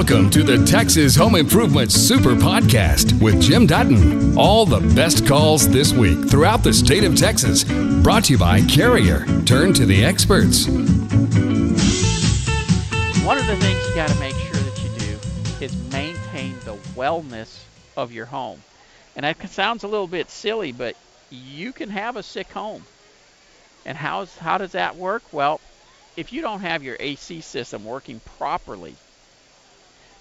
Welcome to the Texas Home Improvement Super Podcast with Jim Dutton. All the best calls this week throughout the state of Texas. Brought to you by Carrier. Turn to the experts. One of the things you got to make sure that you do is maintain the wellness of your home. And that sounds a little bit silly, but you can have a sick home. And how's, how does that work? Well, if you don't have your AC system working properly,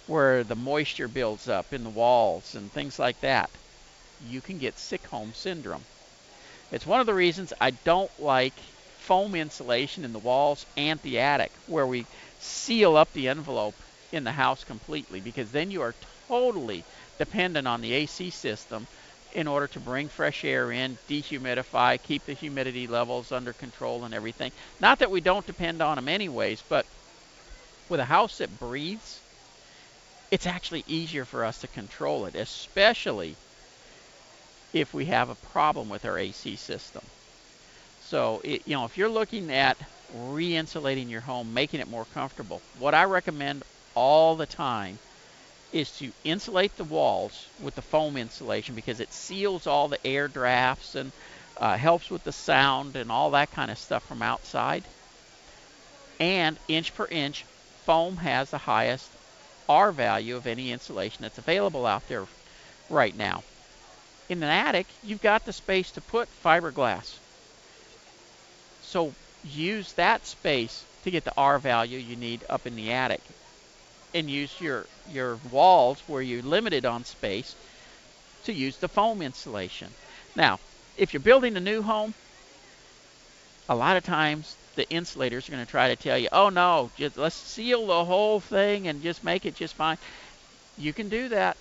where the moisture builds up in the walls and things like that, you can get sick home syndrome. It's one of the reasons I don't like foam insulation in the walls and the attic, where we seal up the envelope in the house completely, because then you are totally dependent on the AC system in order to bring fresh air in, dehumidify, keep the humidity levels under control and everything. Not that we don't depend on them anyways, but with a house that breathes, it's actually easier for us to control it, especially if we have a problem with our AC system. So, it, you know, if you're looking at re-insulating your home, making it more comfortable, what I recommend all the time is to insulate the walls with the foam insulation because it seals all the air drafts and uh, helps with the sound and all that kind of stuff from outside. And inch per inch, foam has the highest R value of any insulation that's available out there right now. In an attic, you've got the space to put fiberglass. So use that space to get the R value you need up in the attic and use your your walls where you're limited on space to use the foam insulation. Now, if you're building a new home, a lot of times the insulators are going to try to tell you, "Oh no, just let's seal the whole thing and just make it just fine." You can do that.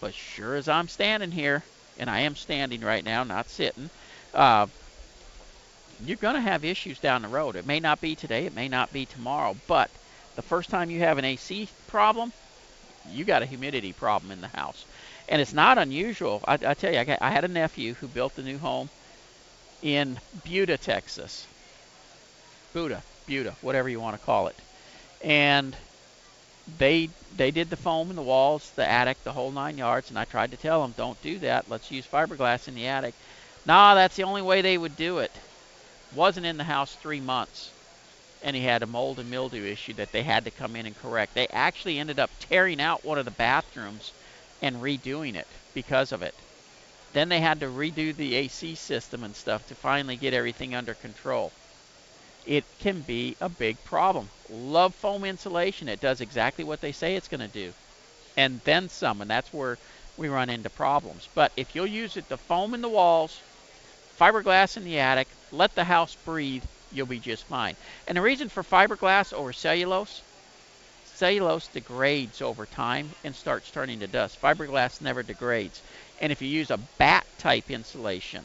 But sure as I'm standing here, and I am standing right now, not sitting, uh, you're going to have issues down the road. It may not be today, it may not be tomorrow, but the first time you have an AC problem, you got a humidity problem in the house. And it's not unusual. I, I tell you, I, got, I had a nephew who built a new home in Buda, Texas. Buda, Buda, whatever you want to call it. And they they did the foam in the walls, the attic, the whole nine yards. And I tried to tell them, don't do that. Let's use fiberglass in the attic. Nah, that's the only way they would do it. Wasn't in the house three months and he had a mold and mildew issue that they had to come in and correct. They actually ended up tearing out one of the bathrooms and redoing it because of it. Then they had to redo the AC system and stuff to finally get everything under control. It can be a big problem. Love foam insulation. It does exactly what they say it's going to do. And then some, and that's where we run into problems. But if you'll use it, the foam in the walls, fiberglass in the attic, let the house breathe, you'll be just fine. And the reason for fiberglass over cellulose, cellulose degrades over time and starts turning to dust. Fiberglass never degrades. And if you use a batt type insulation,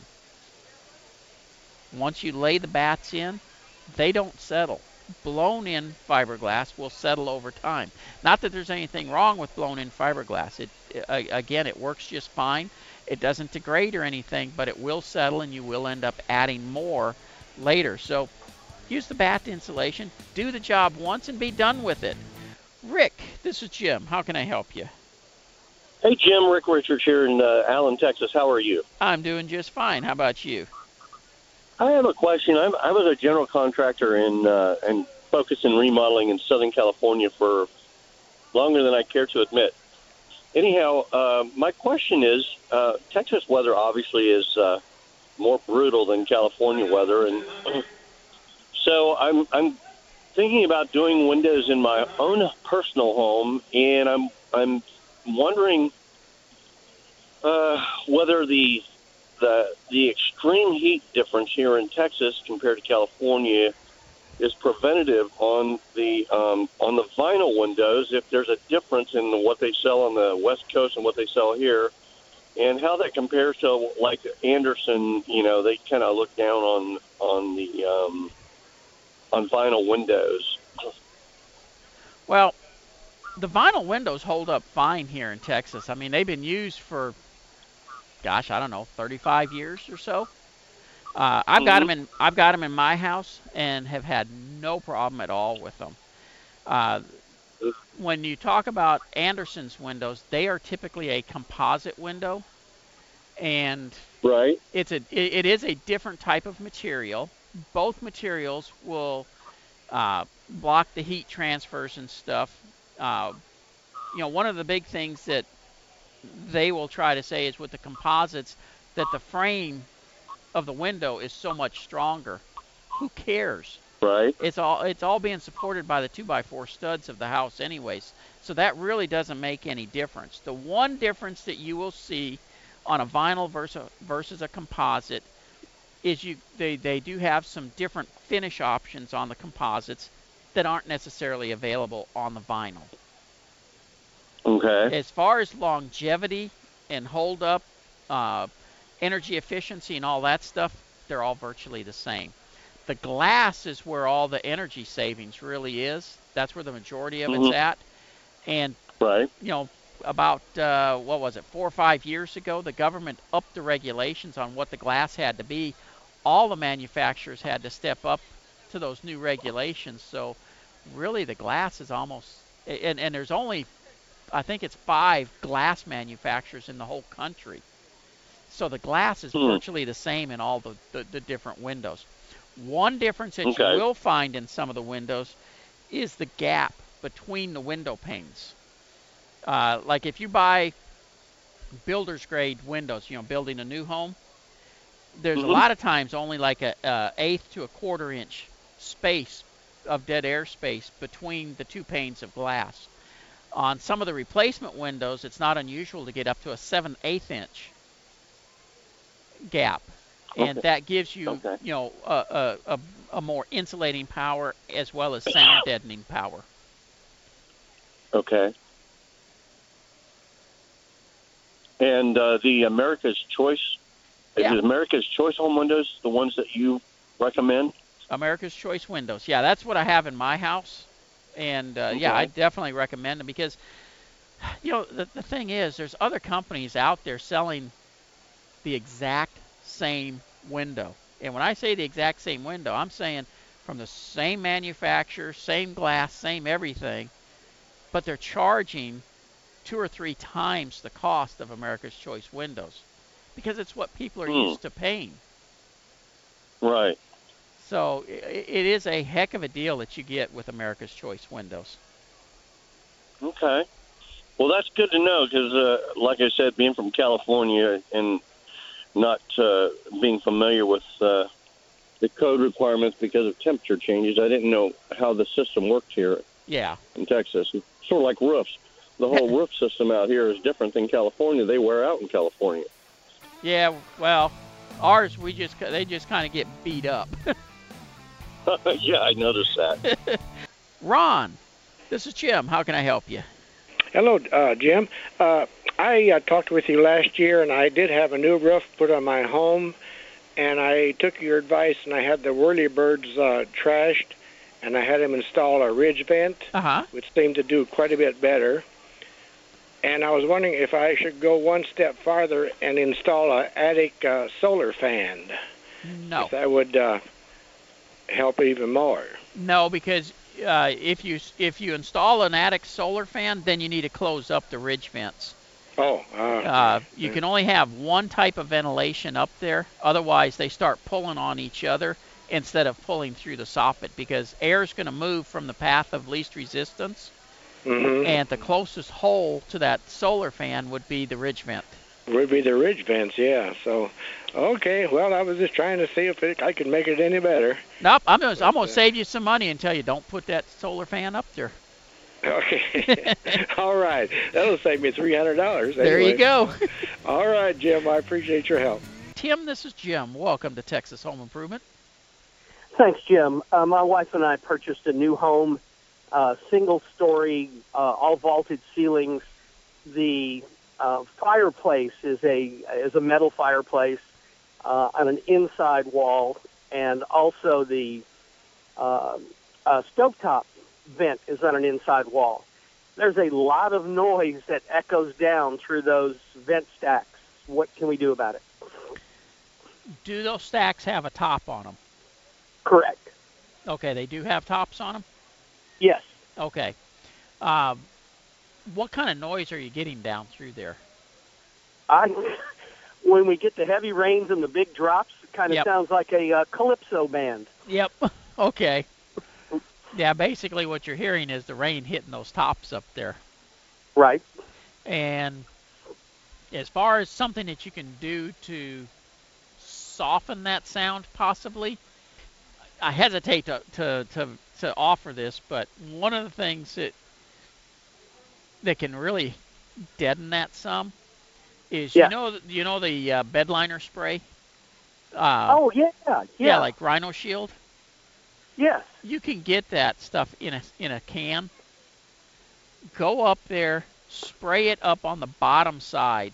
once you lay the batts in, they don't settle. Blown in fiberglass will settle over time. Not that there's anything wrong with blown in fiberglass. It, again, it works just fine. It doesn't degrade or anything, but it will settle and you will end up adding more later. So use the batt insulation, do the job once and be done with it. Rick, this is Jim. How can I help you? Hey, Jim. Rick Richards here in uh, Allen, Texas. How are you? I'm doing just fine. How about you? I have a question. I'm, I was a general contractor in uh, and focused in remodeling in Southern California for longer than I care to admit. Anyhow, uh, my question is uh, Texas weather obviously is uh, more brutal than California weather, and so I'm I'm thinking about doing windows in my own personal home, and I'm I'm wondering uh, whether the the the extreme heat difference here in Texas compared to California is preventative on the um, on the vinyl windows. If there's a difference in what they sell on the West Coast and what they sell here, and how that compares to like Andersen, you know, they kind of look down on on the um, on vinyl windows. Well, the vinyl windows hold up fine here in Texas. I mean, they've been used for, gosh, I don't know, 35 years or so. Uh, I've mm-hmm. got them in I've got them in my house and have had no problem at all with them. Uh, when you talk about Andersen's windows, they are typically a composite window, and Right. it's a it, it is a different type of material. Both materials will uh, block the heat transfers and stuff. Uh, you know, one of the big things that they will try to say is with the composites that the frame of the window is so much stronger. Who cares? Right. It's all it's all being supported by the two by four studs of the house anyways. So that really doesn't make any difference. The one difference that you will see on a vinyl versus versus a composite is you they, they do have some different finish options on the composites that aren't necessarily available on the vinyl. Okay. As far as longevity and hold up, uh, energy efficiency and all that stuff, they're all virtually the same. The glass is where all the energy savings really is. That's where the majority of Mhm. it's at. And Right. you know, about uh, what was it, four or five years ago, the government upped the regulations on what the glass had to be. All the manufacturers had to step up to those new regulations. So, really, the glass is almost, and, and there's only, I think it's five glass manufacturers in the whole country. So the glass is Hmm. virtually the same in all the, the, the different windows. One difference that Okay. you will find in some of the windows is the gap between the window panes. Uh, like if you buy builder's grade windows, you know, building a new home, there's a Mhm. lot of times only like a, a eighth to a quarter inch space of dead air space between the two panes of glass. On some of the replacement windows, it's not unusual to get up to a seven eighth inch gap, and Okay. that gives you, Okay. you know, a, a, a, a more insulating power as well as sound deadening power. Okay. And uh, the America's Choice, Yeah. is America's Choice home windows the ones that you recommend? America's Choice windows. Yeah, that's what I have in my house, and uh, yeah, I definitely recommend them because, you know, the the thing is, there's other companies out there selling the exact same window, and when I say the exact same window, I'm saying from the same manufacturer, same glass, same everything, but they're charging two or three times the cost of America's Choice windows because it's what people are Hmm. used to paying. Right. So it is a heck of a deal that you get with America's Choice windows. Okay. Well, that's good to know because, uh, like I said, being from California and not uh, being familiar with uh, the code requirements because of temperature changes, I didn't know how the system worked here Yeah, in Texas. It's sort of like roofs. The whole roof system out here is different than California. They wear out in California. yeah. Well, ours we just they just kind of get beat up. yeah, I noticed that. Ron, this is Jim. How can I help you? Hello, uh, Jim. Uh, I uh, talked with you last year, and I did have a new roof put on my home, and I took your advice, and I had the whirlybirds uh, trashed, and I had them install a ridge vent, Uh huh. which seemed to do quite a bit better. And I was wondering if I should go one step farther and install a attic uh, solar fan. No, If that would uh, help even more. no, because uh, if you if you install an attic solar fan, then you need to close up the ridge vents. Oh, uh, Uh, you can only have one type of ventilation up there. Otherwise, they start pulling on each other instead of pulling through the soffit because air is going to move from the path of least resistance. Mm-hmm. And the closest hole to that solar fan would be the ridge vent. Would be the ridge vents, yeah. So, okay. Well, I was just trying to see if it, I could make it any better. Nope, I'm gonna I'm gonna Okay. save you some money and tell you don't put that solar fan up there. Okay. All right. That'll save me three hundred dollars. There you go. All right, Jim. I appreciate your help. Tim, this is Jim. Welcome to Texas Home Improvement. Thanks, Jim. Uh, my wife and I purchased a new home, uh, single story, uh, all vaulted ceilings. The uh, fireplace is a is a metal fireplace uh, on an inside wall, and also the uh, uh, stovetop vent is on an inside wall. There's a lot of noise that echoes down through those vent stacks. What can we do about it? Do those stacks have a top on them? Correct. Okay, they do have tops on them. Yes. Okay. Um, what kind of noise are you getting down through there? I, when we get the heavy rains and the big drops, it kind of Yep. sounds like a uh, calypso band. Yep. okay. Yeah, basically what you're hearing is the rain hitting those tops up there. Right. And as far as something that you can do to soften that sound, possibly, I hesitate to, to, to, to offer this, but one of the things that that can really deaden that some is Yeah. you know you know the uh, bed liner spray. Uh, oh yeah, yeah, yeah, like Rhino Shield. yes. you can get that stuff in a in a can. Go up there, spray it up on the bottom side,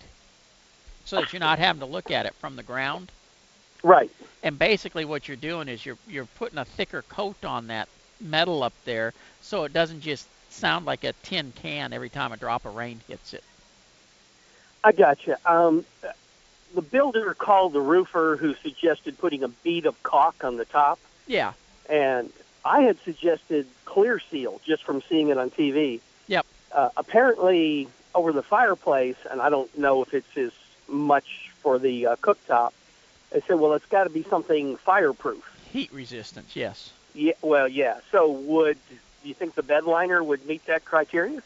so that you're not having to look at it from the ground. Right. And basically, what you're doing is you're you're putting a thicker coat on that metal up there, so it doesn't just sound like a tin can every time a drop of rain hits it. I gotcha. Um, the builder called the roofer who suggested putting a bead of caulk on the top, Yeah, and I had suggested clear seal just from seeing it on TV. Yep. Uh, apparently, over the fireplace, and I don't know if it's as much for the uh, cooktop. They said, well, it's got to be something fireproof. heat resistance. Yes. Yeah. Well, yeah. So, would you think the bed liner would meet that criteria?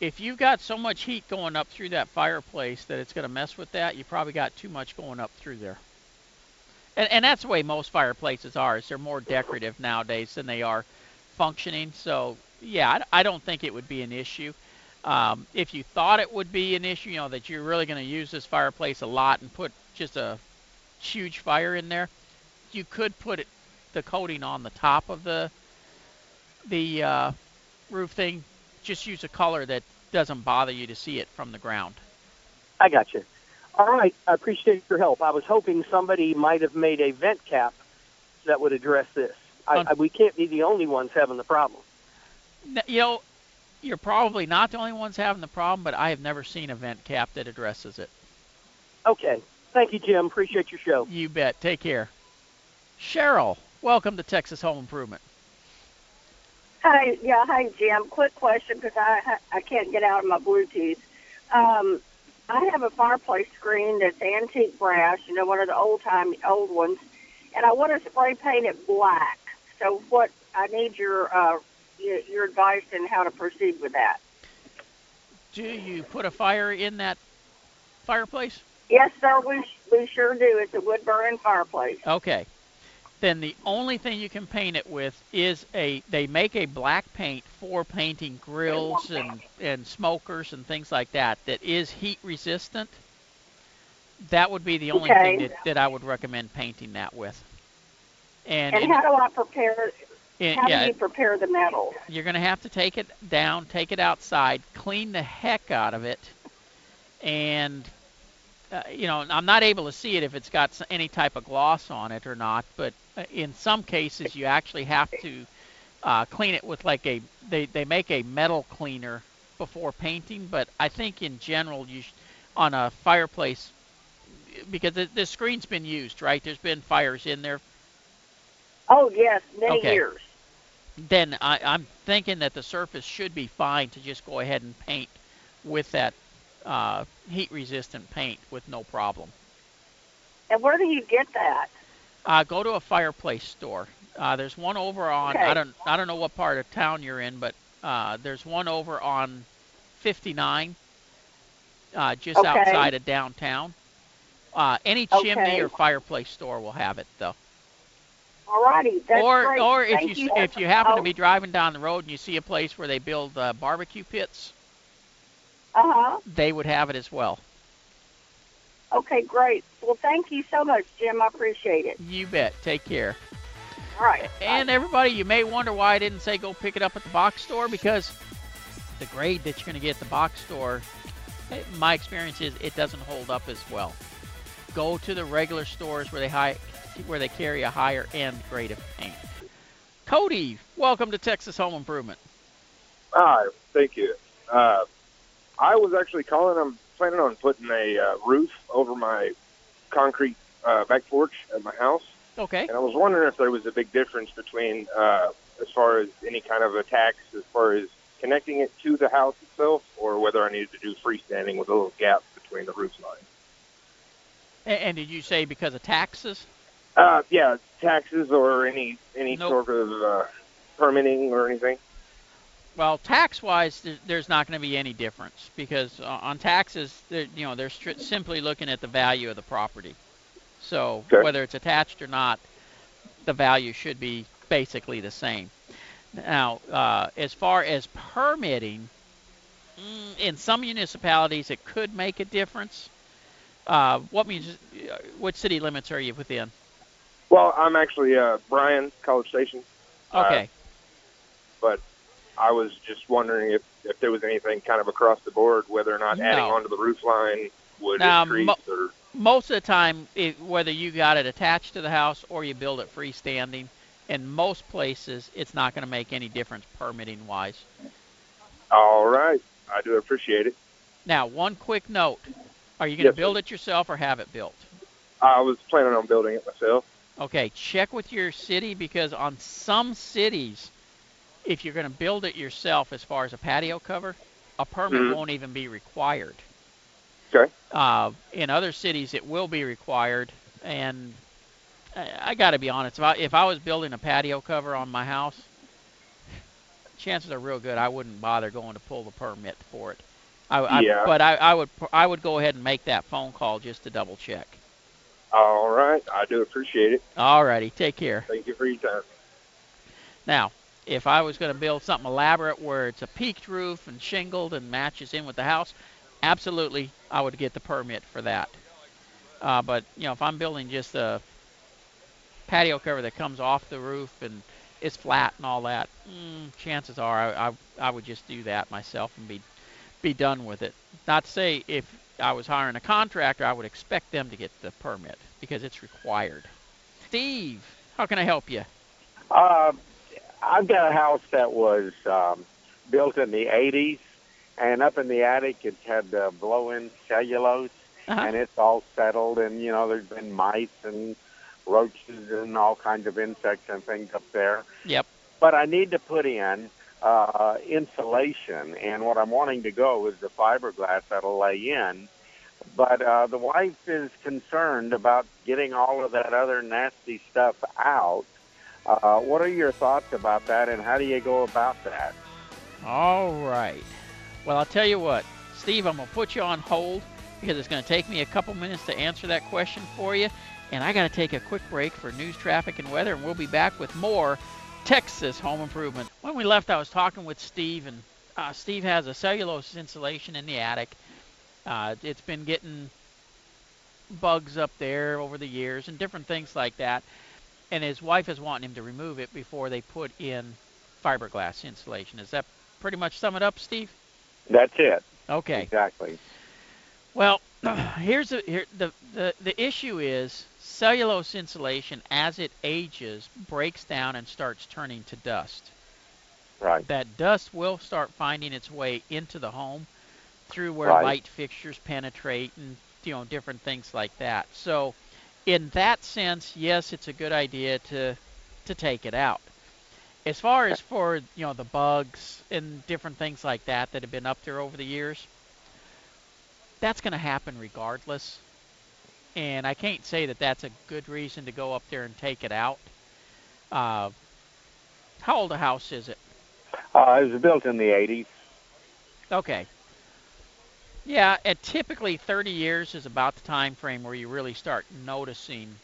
If you've got so much heat going up through that fireplace that it's going to mess with that, you probably got too much going up through there. And, and that's the way most fireplaces are. Is they're more decorative nowadays than they are functioning. So yeah, I, I don't think it would be an issue. Um, if you thought it would be an issue, you know that you're really going to use this fireplace a lot and put just a huge fire in there, you could put it, the coating on the top of the the uh, roof thing. Just use a color that doesn't bother you to see it from the ground. I got you. All right. I appreciate your help. I was hoping somebody might have made a vent cap that would address this. I, Un- I, we can't be the only ones having the problem. You know, you're probably not the only ones having the problem, but I have never seen a vent cap that addresses it. Okay. Thank you, Jim. Appreciate your show. You bet. Take care. Cheryl, welcome to Texas Home Improvement. Hi, yeah, hi Jim. Quick question because I I can't get out of my Bluetooth. Um, I have a fireplace screen that's antique brass, you know, one of the old time old ones, and I want to spray paint it black. So what I need your uh, your, your advice on how to proceed with that. Do you put a fire in that fireplace? Yes, sir. We we sure do. It's a wood burning fireplace. Okay. Then the only thing you can paint it with is a they make a black paint for painting grills and and smokers and things like that that is heat resistant. That would be the only thing that, that I would recommend painting that with. And, And how do I prepare? and- How yeah, do you prepare the metal? you're going to have to take it down, take it outside, clean the heck out of it, and uh, you know I'm not able to see it if it's got any type of gloss on it or not. But uh, in some cases, you actually have to uh, clean it with like a they they make a metal cleaner before painting. But I think in general, you sh- on a fireplace because the, the screen's been used, right? There's been fires in there Oh yes, many Okay. years. then I, I'm thinking that the surface should be fine to just go ahead and paint with that uh, heat-resistant paint with no problem. And where do you get that? Uh, go to a fireplace store. Uh, there's one over on I don't I don't know what part of town you're in, but uh, there's one over on 59, uh, just Okay. outside of downtown. Uh, any chimney Okay. or fireplace store will have it though. Alrighty, that's or great. or if Thank you, if you happen to Oh. be driving down the road and you see a place where they build uh, barbecue pits, Uh huh. they would have it as well. Okay, great. Well, thank you so much, Jim. I appreciate it. You bet. Take care. All right. And everybody, you may wonder why I didn't say go pick it up at the box store because the grade that you're going to get at the box store, eh, my experience is it doesn't hold up as well. Go to the regular stores where they high, where they carry a higher end grade of paint. Cody, welcome to Texas Home Improvement. Hi, thank you. Uh, I was actually calling. I'm planning on putting a uh, roof over my concrete uh, back porch at my house, Okay. and I was wondering if there was a big difference between uh, as far as any kind of attacks, as far as connecting it to the house itself, or whether I needed to do freestanding with a little gap between the roof lines. And, and did you say because of taxes? Uh, yeah, taxes or any any Nope. sort of uh, permitting or anything. Well, tax-wise, there's not going to be any difference because uh, on taxes, they're, you know, they're simply looking at the value of the property. So whether it's attached or not, the value should be basically the same. Now, uh, as far as permitting, mm, in some municipalities, it could make a difference. Uh, what means? What city limits are you within? Well, I'm actually uh, Bryan College Station, Uh, Okay. but I was just wondering if if there was anything kind of across the board, whether or not adding No. onto the roof line would Now, increase mo- or most of the time, it, whether you got it attached to the house or you build it freestanding, in most places, it's not going to make any difference permitting wise. all right. I do appreciate it. Now, one quick note: Are you going to Yes, build sir. it yourself or have it built? I was planning on building it myself. Okay, check with your city because on some cities, if you're going to build it yourself, as far as a patio cover, a permit Mhm. won't even be required. Okay. Uh, in other cities, it will be required, and I, I got to be honest. If I, if I was building a patio cover on my house, chances are real good I wouldn't bother going to pull the permit for it. I, I, Yeah. But I, I would I would go ahead and make that phone call just to double check. All right. I do appreciate it. Alrighty, take care. Thank you for your time. Now, if I was going to build something elaborate where it's a peaked roof and shingled and matches in with the house, absolutely, I would get the permit for that. Uh, but you know, if I'm building just a patio cover that comes off the roof and is flat and all that, mm, chances are I, I I would just do that myself and be be done with it. Not to say if I was hiring a contractor, I would expect them to get the permit because it's required. Steve, how can I help you? Uh, I've got a house that was um, built in the 80s, and up in the attic it had uh, blow-in cellulose, Uh-huh. and it's all settled, and, you know, there's been mice and roaches and all kinds of insects and things up there. Yep. But I need to put in uh, insulation, and what I'm wanting to go is the fiberglass that'll lay in. But uh, the wife is concerned about getting all of that other nasty stuff out. Uh, what are your thoughts about that, and how do you go about that? All right. Well, I'll tell you what, Steve, I'm going to put you on hold because it's going to take me a couple minutes to answer that question for you. And I got to take a quick break for news, traffic, and weather, and we'll be back with more Texas home improvement. When we left, I was talking with Steve, and uh, Steve has a cellulose insulation in the attic. Uh, it's been getting bugs up there over the years and different things like that. And his wife is wanting him to remove it before they put in fiberglass insulation. Is that pretty much sum it up, Steve? That's it. Okay. Exactly. Well, here's the, here, the the the issue is cellulose insulation as it ages breaks down and starts turning to dust. Right. That dust will start finding its way into the home through where Right. light fixtures penetrate and you know different things like that. So, in that sense, yes, it's a good idea to to take it out. As far as for you know the bugs and different things like that that have been up there over the years, that's going to happen regardless. And I can't say that that's a good reason to go up there and take it out. Uh, how old a house is it? Uh, it was built in the 80s. Okay. Yeah, at typically 30 years is about the time frame where you really start noticing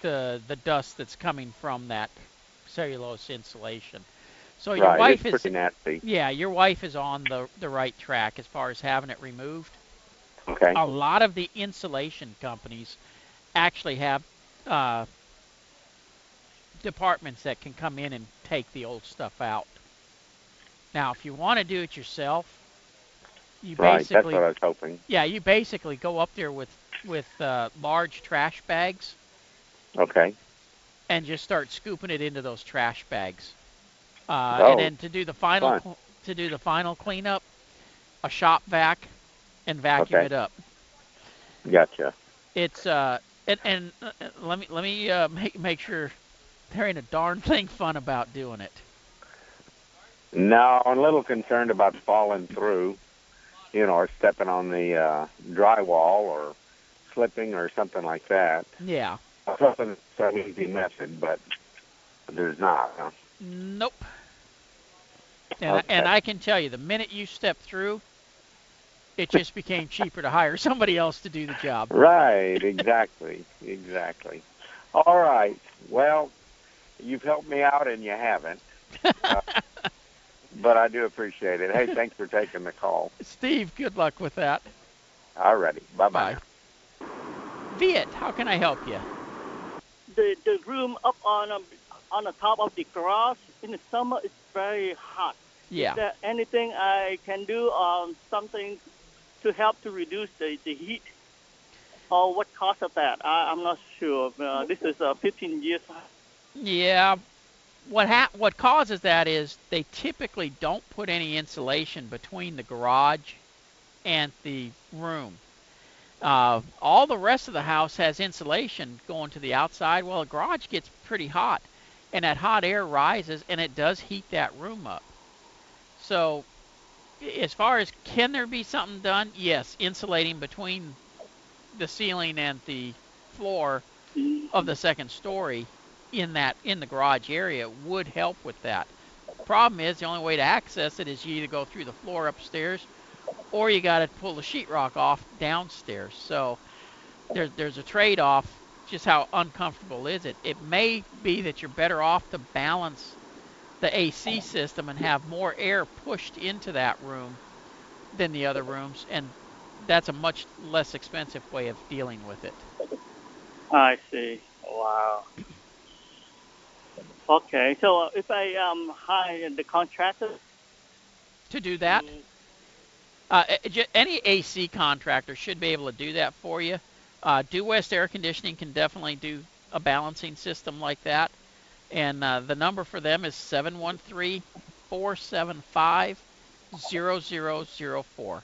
the the dust that's coming from that cellulose insulation. So your right. wife is yeah, your wife is on the the right track as far as having it removed. Okay. A lot of the insulation companies actually have uh, departments that can come in and take the old stuff out. Now, if you want to do it yourself, you right. That's basically what I was hoping. yeah, you basically go up there with with uh, large trash bags Okay. and just start scooping it into those trash bags. Uh, Oh, and then to do the final fun. to do the final cleanup, a shop vac and vacuum Okay. it up. Gotcha. It's uh and, and uh, uh, let me let me uh, make make sure there ain't a darn thing fun about doing it. No, I'm a little concerned about falling through, you know, or stepping on the uh, drywall or slipping or something like that. Yeah. I thought it was an easy method, but there's not. Huh? Nope. And, Okay. and I can tell you, the minute you step through, it just became cheaper to hire somebody else to do the job. Right, exactly, exactly. All right. Well, you've helped me out and you haven't. Uh, but I do appreciate it. Hey, thanks for taking the call. Steve, good luck with that. All righty. Bye-bye. Bye. Viet, how can I help you? the the room up on um, on the top of the garage in the summer it's very hot. Yeah. Is there anything I can do um something to help to reduce the, the heat? Or what cause of that? I, I'm not sure. Uh, this is uh, 15 years. Yeah. What what causes that is they typically don't put any insulation between the garage and the room. Uh, all the rest of the house has insulation going to the outside. Well, the garage gets pretty hot, and that hot air rises, and it does heat that room up. So, as far as can there be something done? Yes, insulating between the ceiling and the floor of the second story in that in the garage area would help with that. Problem is the only way to access it is you either go through the floor upstairs or you got to pull the sheetrock off downstairs. So there's there's a trade-off. Just how uncomfortable is it? It may be that you're better off to balance the AC system and have more air pushed into that room than the other rooms, and that's a much less expensive way of dealing with it. I see. Wow. Okay, so uh, if I um hire the contractor, To do that, Uh, any AC contractor should be able to do that for you. Uh, Due West Air Conditioning can definitely do a balancing system like that. And uh, the number for them is 713 475 0004.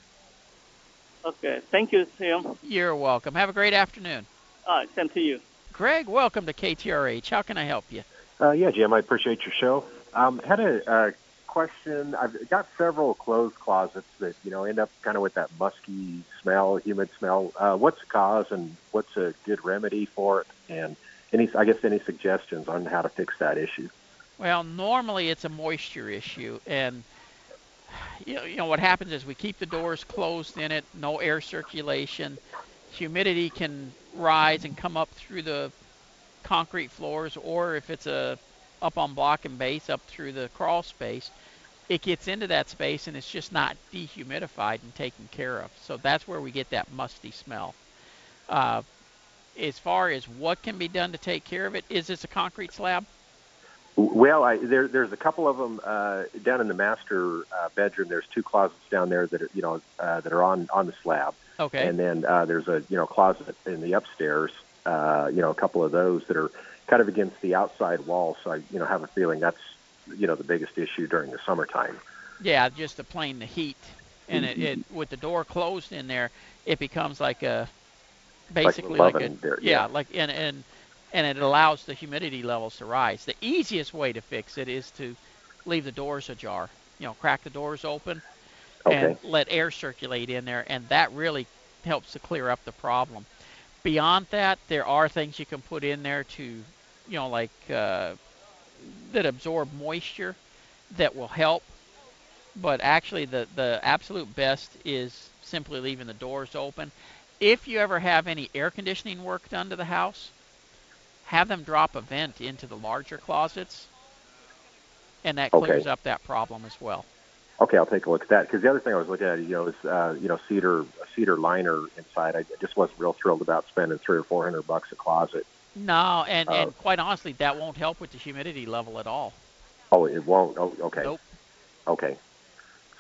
okay. Thank you, Tim. You're welcome. Have a great afternoon. Uh, same to you. Greg, welcome to KTRH. How can I help you? Uh, yeah, Jim, I appreciate your show. Um, had a uh, question. I've got several clothes closets that you know end up kind of with that musky smell, humid smell. Uh, what's the cause, and what's a good remedy for it? And any, I guess, any suggestions on how to fix that issue? Well, normally it's a moisture issue, and you know, you know what happens is we keep the doors closed in it, no air circulation. Humidity can rise and come up through the concrete floors, or if it's a up on block and base, up through the crawl space, it gets into that space and it's just not dehumidified and taken care of. So that's where we get that musty smell. Uh, as far as what can be done to take care of it, is this a concrete slab? Well, I, there, there's a couple of them uh, down in the master uh, bedroom. There's two closets down there that are, you know, uh, that are on on the slab. Okay. And then uh, there's a you know closet in the upstairs. Uh, you know, a couple of those that are kind of against the outside wall. So I you know have a feeling that's you know the biggest issue during the summertime. Yeah, just the plain the heat, and it, it with the door closed in there, it becomes like a basically like, a there, yeah, yeah. like and and and it allows the humidity levels to rise. The easiest way to fix it is to leave the doors ajar. You know, crack the doors open and let air circulate in there, and that really helps to clear up the problem. Beyond that, there are things you can put in there to, you know, like uh, that absorb moisture that will help. But actually, the the absolute best is simply leaving the doors open. If you ever have any air conditioning work done to the house, have them drop a vent into the larger closets, and that Okay. clears up that problem as well. Okay, I'll take a look at that because the other thing I was looking at, you know, is uh, you know cedar cedar liner inside. I just wasn't real thrilled about spending three or four hundred bucks a closet. No, and, Uh, and quite honestly, that won't help with the humidity level at all. Oh, it won't. Oh, okay. Nope. Okay.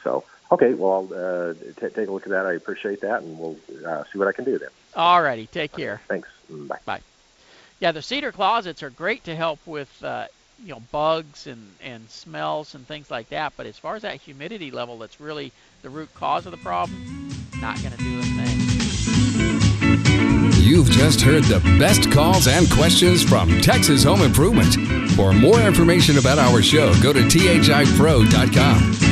So, okay. Well, I'll uh, t- take a look at that. I appreciate that, and we'll uh, see what I can do then. All righty. take care. Thanks. Mm, Bye. Bye. Yeah, the cedar closets are great to help with uh, you know bugs and and smells and things like that. But as far as that humidity level, that's really the root cause of the problem. Not going to do a thing. You've just heard the best calls and questions from Texas Home Improvement. For more information about our show, go to thipro.com.